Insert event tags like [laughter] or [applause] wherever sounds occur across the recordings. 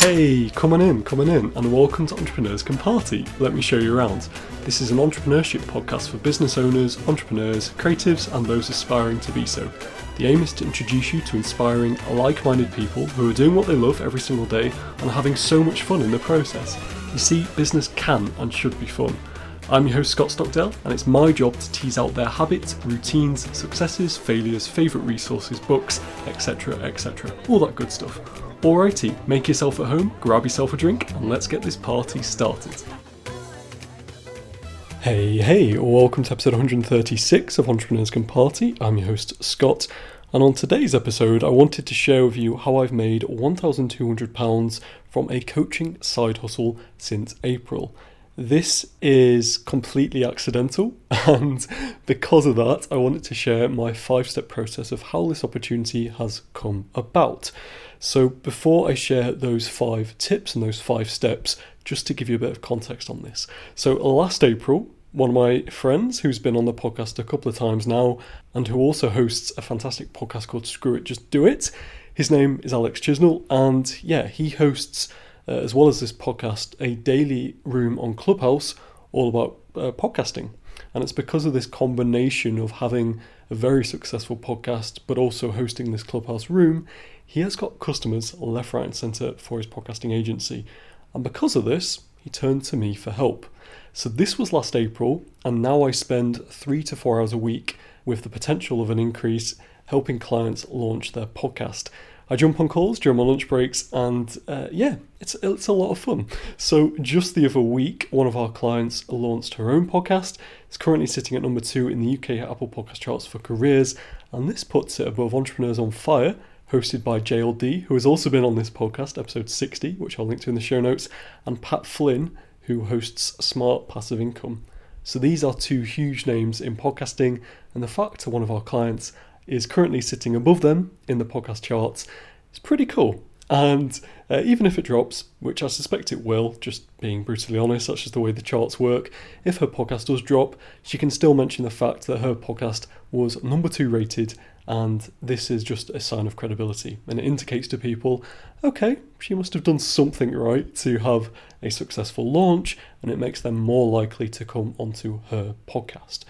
Hey, come on in, come on in, and welcome to Entrepreneurs Can Party. Let me show you around. This is an entrepreneurship podcast for business owners, entrepreneurs, creatives, and those aspiring to be so. The aim is to introduce you to inspiring, like minded people who are doing what they love every single day and having so much fun in the process. You see, business can and should be fun. I'm your host Scott Stockdale, and it's my job to tease out their habits, routines, successes, failures, favourite resources, books, etc. etc. All that good stuff. Alrighty, make yourself at home, grab yourself a drink, and let's get this party started. Hey, hey, welcome to episode 136 of Entrepreneurs Can Party. I'm your host Scott, and on today's episode, I wanted to share with you how I've made £1,200 from a coaching side hustle since April. This is completely accidental, [laughs] and because of that, I wanted to share my five step process of how this opportunity has come about. So, before I share those five tips and those five steps, just to give you a bit of context on this. So, last April, one of my friends who's been on the podcast a couple of times now and who also hosts a fantastic podcast called Screw It, Just Do It, his name is Alex Chisnell, and yeah, he hosts uh, as well as this podcast, a daily room on Clubhouse all about uh, podcasting. And it's because of this combination of having a very successful podcast, but also hosting this Clubhouse room, he has got customers left, right, and centre for his podcasting agency. And because of this, he turned to me for help. So this was last April, and now I spend three to four hours a week with the potential of an increase helping clients launch their podcast. I jump on calls during my lunch breaks, and uh, yeah, it's it's a lot of fun. So just the other week, one of our clients launched her own podcast. It's currently sitting at number two in the UK Apple Podcast charts for careers, and this puts it above Entrepreneurs on Fire, hosted by JLD, who has also been on this podcast, episode 60, which I'll link to in the show notes, and Pat Flynn, who hosts Smart Passive Income. So these are two huge names in podcasting, and the fact that one of our clients is currently sitting above them in the podcast charts. It's pretty cool. And uh, even if it drops, which I suspect it will, just being brutally honest, such just the way the charts work, if her podcast does drop, she can still mention the fact that her podcast was number two rated, and this is just a sign of credibility. And it indicates to people, okay, she must have done something right to have a successful launch, and it makes them more likely to come onto her podcast.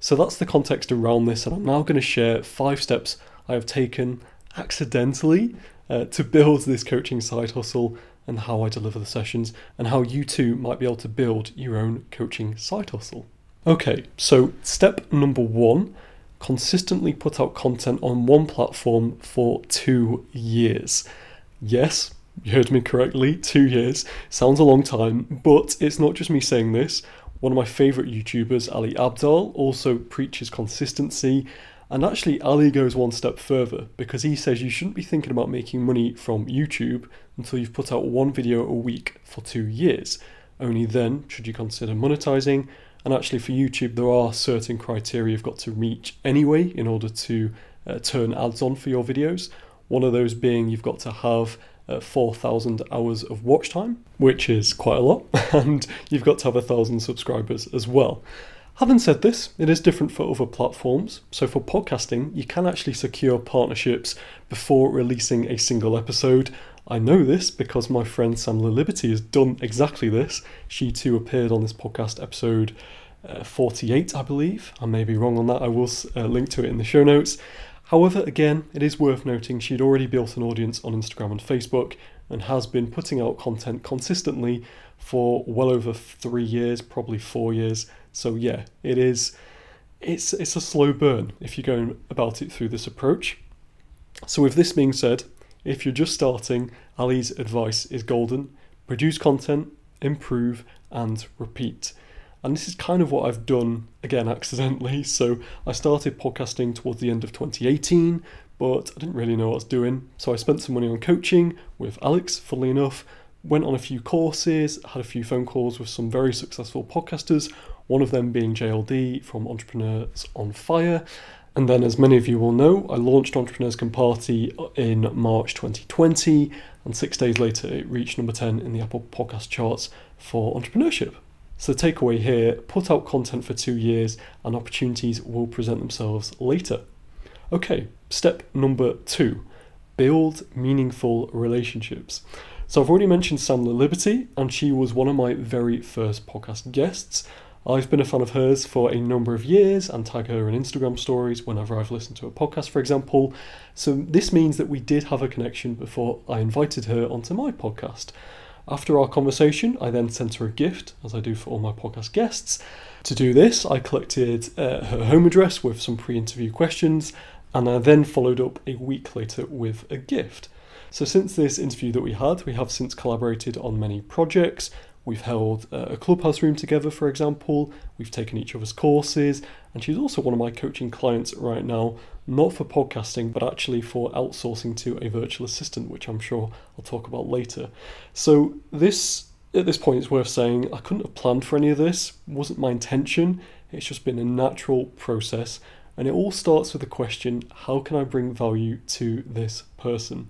So that's the context around this, and I'm now going to share five steps I have taken accidentally uh, to build this coaching side hustle and how I deliver the sessions, and how you too might be able to build your own coaching side hustle. Okay, so step number one consistently put out content on one platform for two years. Yes, you heard me correctly, two years. Sounds a long time, but it's not just me saying this. One of my favourite YouTubers, Ali Abdaal, also preaches consistency. And actually, Ali goes one step further because he says you shouldn't be thinking about making money from YouTube until you've put out one video a week for two years. Only then should you consider monetizing. And actually, for YouTube, there are certain criteria you've got to reach anyway in order to uh, turn ads on for your videos. One of those being you've got to have uh, 4,000 hours of watch time, which is quite a lot, [laughs] and you've got to have a thousand subscribers as well. Having said this, it is different for other platforms. So for podcasting, you can actually secure partnerships before releasing a single episode. I know this because my friend Sam Liberty has done exactly this. She too appeared on this podcast episode uh, 48, I believe. I may be wrong on that. I will uh, link to it in the show notes. However, again, it is worth noting she'd already built an audience on Instagram and Facebook and has been putting out content consistently for well over three years, probably four years. So yeah, it is it's it's a slow burn if you're going about it through this approach. So with this being said, if you're just starting, Ali's advice is golden. Produce content, improve, and repeat. And this is kind of what I've done again accidentally. [laughs] So I started podcasting towards the end of 2018, but I didn't really know what I was doing. So I spent some money on coaching with Alex, funnily enough, went on a few courses, had a few phone calls with some very successful podcasters, one of them being JLD from Entrepreneurs on Fire. And then, as many of you will know, I launched Entrepreneurs Can Party in March 2020, and six days later, it reached number 10 in the Apple Podcast charts for entrepreneurship. So, takeaway here put out content for two years and opportunities will present themselves later. Okay, step number two build meaningful relationships. So I've already mentioned Sandler Liberty, and she was one of my very first podcast guests. I've been a fan of hers for a number of years and tag her in Instagram stories whenever I've listened to a podcast, for example. So this means that we did have a connection before I invited her onto my podcast. After our conversation, I then sent her a gift, as I do for all my podcast guests. To do this, I collected uh, her home address with some pre interview questions, and I then followed up a week later with a gift. So, since this interview that we had, we have since collaborated on many projects. We've held uh, a clubhouse room together, for example. We've taken each other's courses, and she's also one of my coaching clients right now, not for podcasting, but actually for outsourcing to a virtual assistant, which I'm sure I'll talk about later. So, this at this point, it's worth saying I couldn't have planned for any of this, wasn't my intention. It's just been a natural process, and it all starts with the question how can I bring value to this person?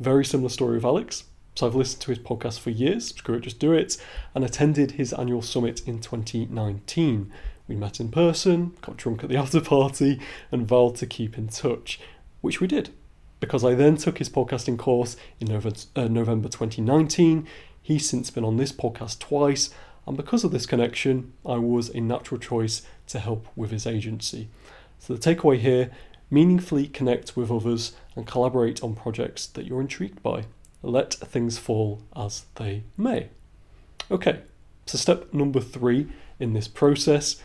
Very similar story with Alex. So I've listened to his podcast for years, screw it, just do it, and attended his annual summit in 2019. We met in person, got drunk at the [laughs] after party, and vowed to keep in touch, which we did. Because I then took his podcasting course in uh, November 2019. He's since been on this podcast twice, and because of this connection, I was a natural choice to help with his agency. So the takeaway here meaningfully connect with others and collaborate on projects that you're intrigued by let things fall as they may. Okay, so step number three in this process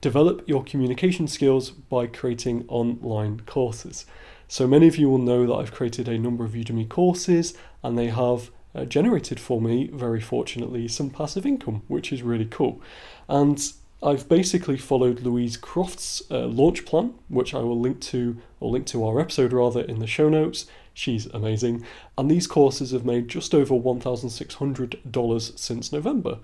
develop your communication skills by creating online courses. So many of you will know that I've created a number of Udemy courses and they have uh, generated for me, very fortunately, some passive income, which is really cool. And I've basically followed Louise Croft's uh, launch plan, which I will link to, or link to our episode rather, in the show notes. She's amazing. And these courses have made just over $1,600 since November.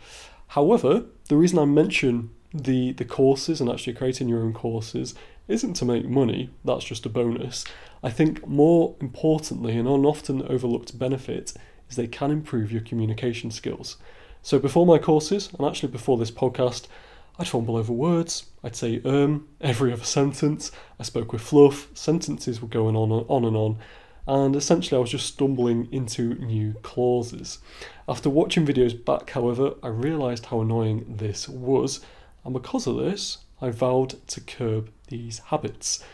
However, the reason I mention the, the courses and actually creating your own courses isn't to make money, that's just a bonus. I think more importantly, and an often overlooked benefit, is they can improve your communication skills. So before my courses, and actually before this podcast, I'd fumble over words. I'd say um every other sentence. I spoke with fluff. Sentences were going on and on and on and essentially I was just stumbling into new clauses. After watching videos back, however, I realised how annoying this was, and because of this, I vowed to curb these habits.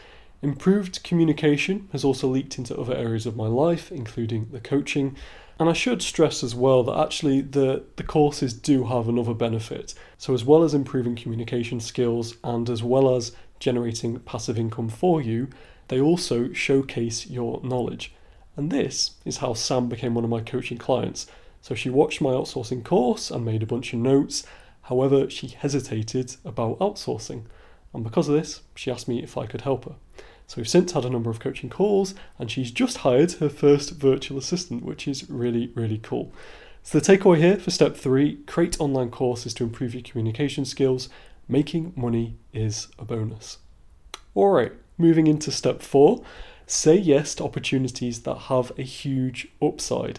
Improved communication has also leaked into other areas of my life, including the coaching. And I should stress as well that actually the, the courses do have another benefit. So, as well as improving communication skills and as well as generating passive income for you, they also showcase your knowledge. And this is how Sam became one of my coaching clients. So she watched my outsourcing course and made a bunch of notes. However, she hesitated about outsourcing. And because of this, she asked me if I could help her. So we've since had a number of coaching calls, and she's just hired her first virtual assistant, which is really, really cool. So the takeaway here for step three create online courses to improve your communication skills. Making money is a bonus. All right, Moving into step four, say yes to opportunities that have a huge upside.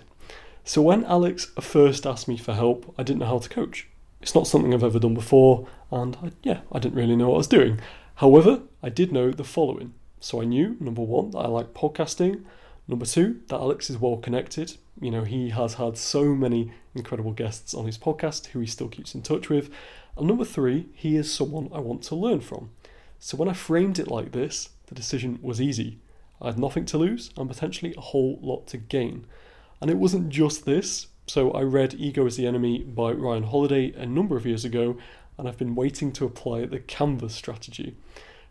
So, when Alex first asked me for help, I didn't know how to coach. It's not something I've ever done before, and I, yeah, I didn't really know what I was doing. However, I did know the following. So, I knew number one, that I like podcasting. Number two, that Alex is well connected. You know, he has had so many incredible guests on his podcast who he still keeps in touch with. And number three, he is someone I want to learn from. So when I framed it like this, the decision was easy. I had nothing to lose and potentially a whole lot to gain. And it wasn't just this. So I read Ego is the Enemy by Ryan Holiday a number of years ago, and I've been waiting to apply the canvas strategy.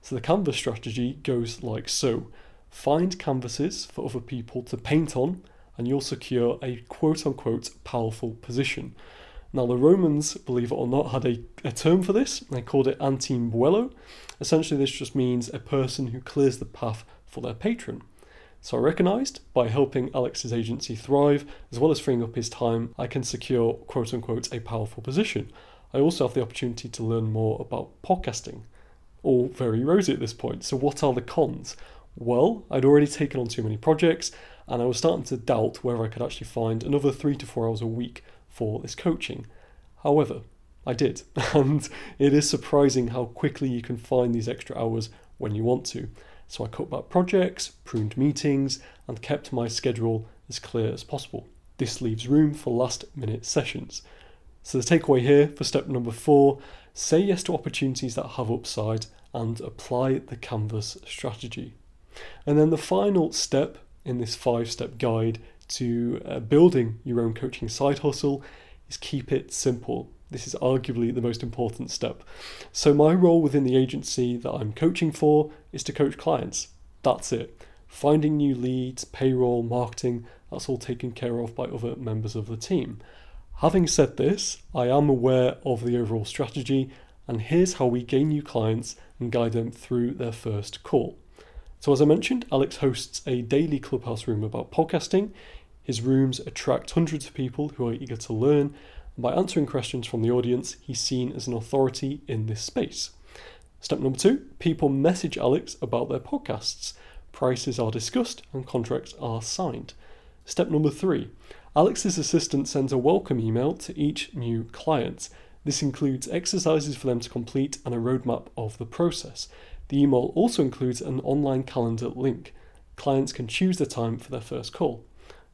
So the canvas strategy goes like so find canvases for other people to paint on, and you'll secure a quote unquote powerful position. Now, the Romans, believe it or not, had a, a term for this. They called it anteambulo. Essentially, this just means a person who clears the path for their patron. So I recognised by helping Alex's agency thrive, as well as freeing up his time, I can secure quote unquote a powerful position. I also have the opportunity to learn more about podcasting. All very rosy at this point. So, what are the cons? Well, I'd already taken on too many projects, and I was starting to doubt whether I could actually find another three to four hours a week for this coaching. However, I did, [laughs] and it is surprising how quickly you can find these extra hours when you want to. So I cut back projects, pruned meetings, and kept my schedule as clear as possible. This leaves room for last minute sessions. So, the takeaway here for step number four say yes to opportunities that have upside and apply the Canvas strategy. And then the final step in this five step guide to uh, building your own coaching side hustle is keep it simple. This is arguably the most important step. So, my role within the agency that I'm coaching for is to coach clients. That's it. Finding new leads, payroll, marketing, that's all taken care of by other members of the team. Having said this, I am aware of the overall strategy, and here's how we gain new clients and guide them through their first call. So, as I mentioned, Alex hosts a daily clubhouse room about podcasting. His rooms attract hundreds of people who are eager to learn, and by answering questions from the audience, he's seen as an authority in this space. Step number two people message Alex about their podcasts. Prices are discussed and contracts are signed. Step number three Alex's assistant sends a welcome email to each new client. This includes exercises for them to complete and a roadmap of the process. The email also includes an online calendar link. Clients can choose the time for their first call.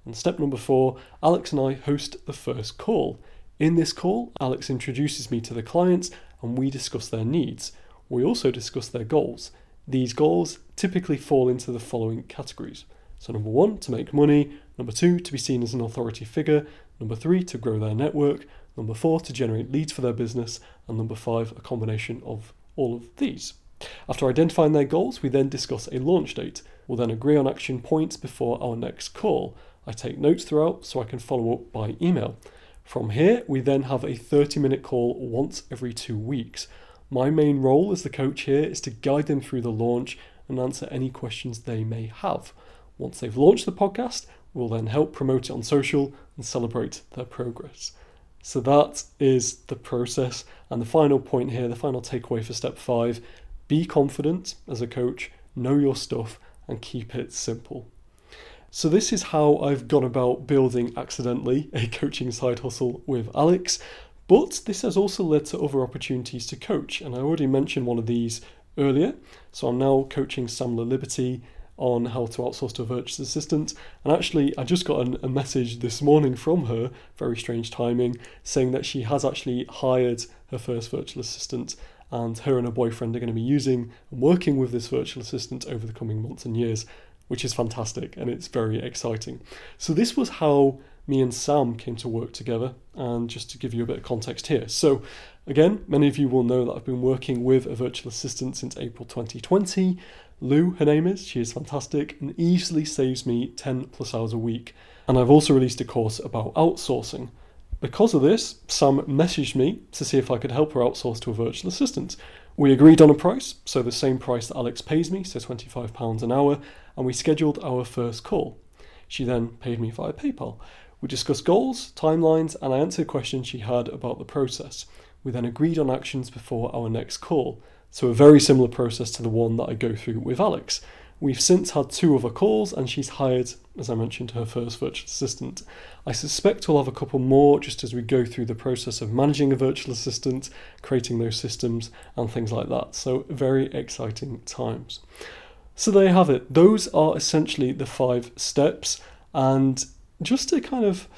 And step number four Alex and I host the first call. In this call, Alex introduces me to the clients and we discuss their needs. We also discuss their goals. These goals typically fall into the following categories. So, number one, to make money. Number two, to be seen as an authority figure. Number three, to grow their network. Number four, to generate leads for their business. And number five, a combination of all of these. After identifying their goals, we then discuss a launch date. We'll then agree on action points before our next call. I take notes throughout so I can follow up by email. From here, we then have a 30 minute call once every two weeks. My main role as the coach here is to guide them through the launch and answer any questions they may have. Once they've launched the podcast, we'll then help promote it on social and celebrate their progress. So that is the process. And the final point here, the final takeaway for step five be confident as a coach, know your stuff, and keep it simple. So, this is how I've gone about building accidentally a coaching side hustle with Alex. But this has also led to other opportunities to coach, and I already mentioned one of these earlier. So, I'm now coaching Samla Liberty on how to outsource to a virtual assistant. And actually, I just got an, a message this morning from her, very strange timing, saying that she has actually hired her first virtual assistant and her and her boyfriend are going to be using and working with this virtual assistant over the coming months and years, which is fantastic and it's very exciting. So, this was how me and Sam came to work together, and just to give you a bit of context here. So, again, many of you will know that I've been working with a virtual assistant since April 2020. Lou, her name is, she is fantastic and easily saves me 10 plus hours a week. And I've also released a course about outsourcing. Because of this, Sam messaged me to see if I could help her outsource to a virtual assistant. We agreed on a price, so the same price that Alex pays me, so £25 an hour, and we scheduled our first call. She then paid me via PayPal. We discussed goals, timelines, and I answered questions she had about the process. We then agreed on actions before our next call, so a very similar process to the one that I go through with Alex. We've since had two other calls, and she's hired, as I mentioned, her first virtual assistant. I suspect we'll have a couple more just as we go through the process of managing a virtual assistant, creating those systems, and things like that. So, very exciting times. So, there you have it. Those are essentially the five steps. And just to kind of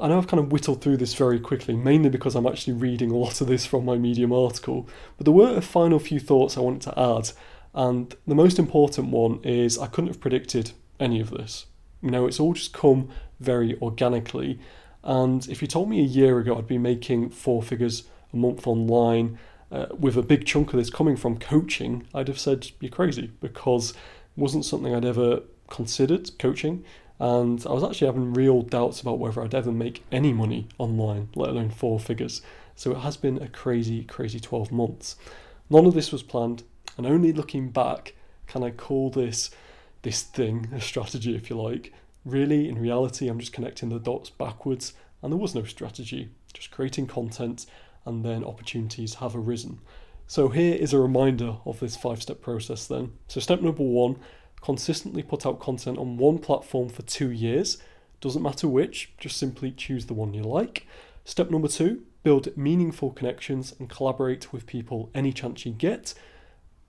I know I've kind of whittled through this very quickly, mainly because I'm actually reading a lot of this from my Medium article, but there were a final few thoughts I wanted to add and the most important one is I couldn't have predicted any of this. You know, it's all just come very organically. And if you told me a year ago I'd be making four figures a month online uh, with a big chunk of this coming from coaching, I'd have said you're crazy because it wasn't something I'd ever considered coaching. And I was actually having real doubts about whether I'd ever make any money online, let alone four figures. So it has been a crazy, crazy 12 months. None of this was planned. And only looking back can I call this this thing a strategy, if you like. Really, in reality, I'm just connecting the dots backwards, and there was no strategy, just creating content, and then opportunities have arisen. So, here is a reminder of this five step process then. So, step number one consistently put out content on one platform for two years. Doesn't matter which, just simply choose the one you like. Step number two build meaningful connections and collaborate with people any chance you get.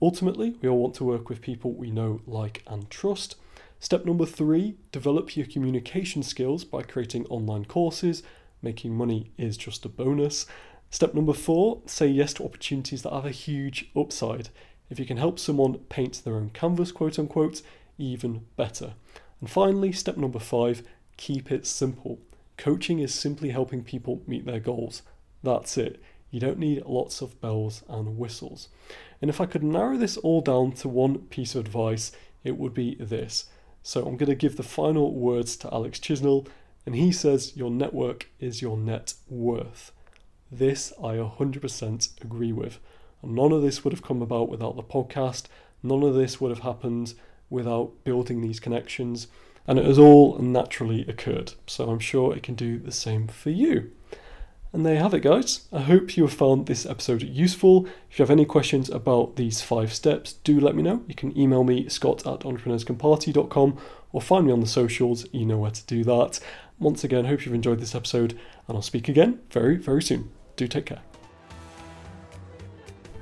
Ultimately, we all want to work with people we know, like, and trust. Step number three develop your communication skills by creating online courses. Making money is just a bonus. Step number four say yes to opportunities that have a huge upside. If you can help someone paint their own canvas, quote unquote, even better. And finally, step number five keep it simple. Coaching is simply helping people meet their goals. That's it. You don't need lots of bells and whistles. And if I could narrow this all down to one piece of advice, it would be this so I'm going to give the final words to Alex Chisnell, and he says your network is your net worth. This I 100% agree with. none of this would have come about without the podcast. None of this would have happened without building these connections. And it has all naturally occurred. So I'm sure it can do the same for you. And there you have it, guys. I hope you have found this episode useful. If you have any questions about these five steps, do let me know. You can email me, scott at entrepreneurscanparty.com, or find me on the socials. You know where to do that. Once again, hope you've enjoyed this episode, and I'll speak again very, very soon. Do take care.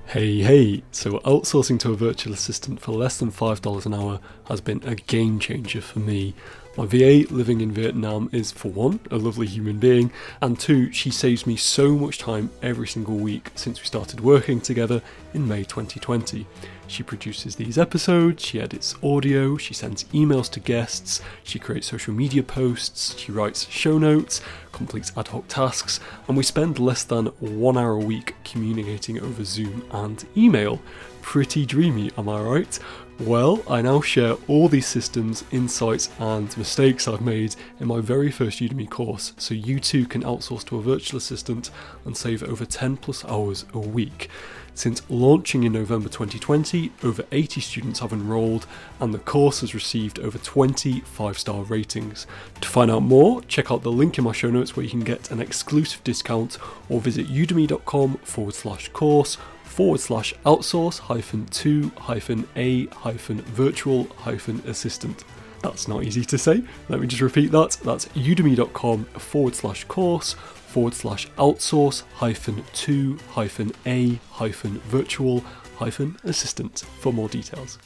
Hey, hey, so outsourcing to a virtual assistant for less than $5 an hour has been a game changer for me. My VA living in Vietnam is, for one, a lovely human being, and two, she saves me so much time every single week since we started working together in May 2020. She produces these episodes, she edits audio, she sends emails to guests, she creates social media posts, she writes show notes, completes ad hoc tasks, and we spend less than one hour a week communicating over Zoom and email. Pretty dreamy, am I right? Well, I now share all these systems, insights, and mistakes I've made in my very first Udemy course, so you too can outsource to a virtual assistant and save over 10 plus hours a week. Since launching in November 2020, over 80 students have enrolled, and the course has received over 20 five star ratings. To find out more, check out the link in my show notes where you can get an exclusive discount or visit udemy.com forward slash course forward slash outsource hyphen to hyphen a hyphen virtual hyphen assistant. That's not easy to say. Let me just repeat that. That's udemy.com forward slash course forward slash outsource hyphen to hyphen a hyphen virtual hyphen assistant for more details.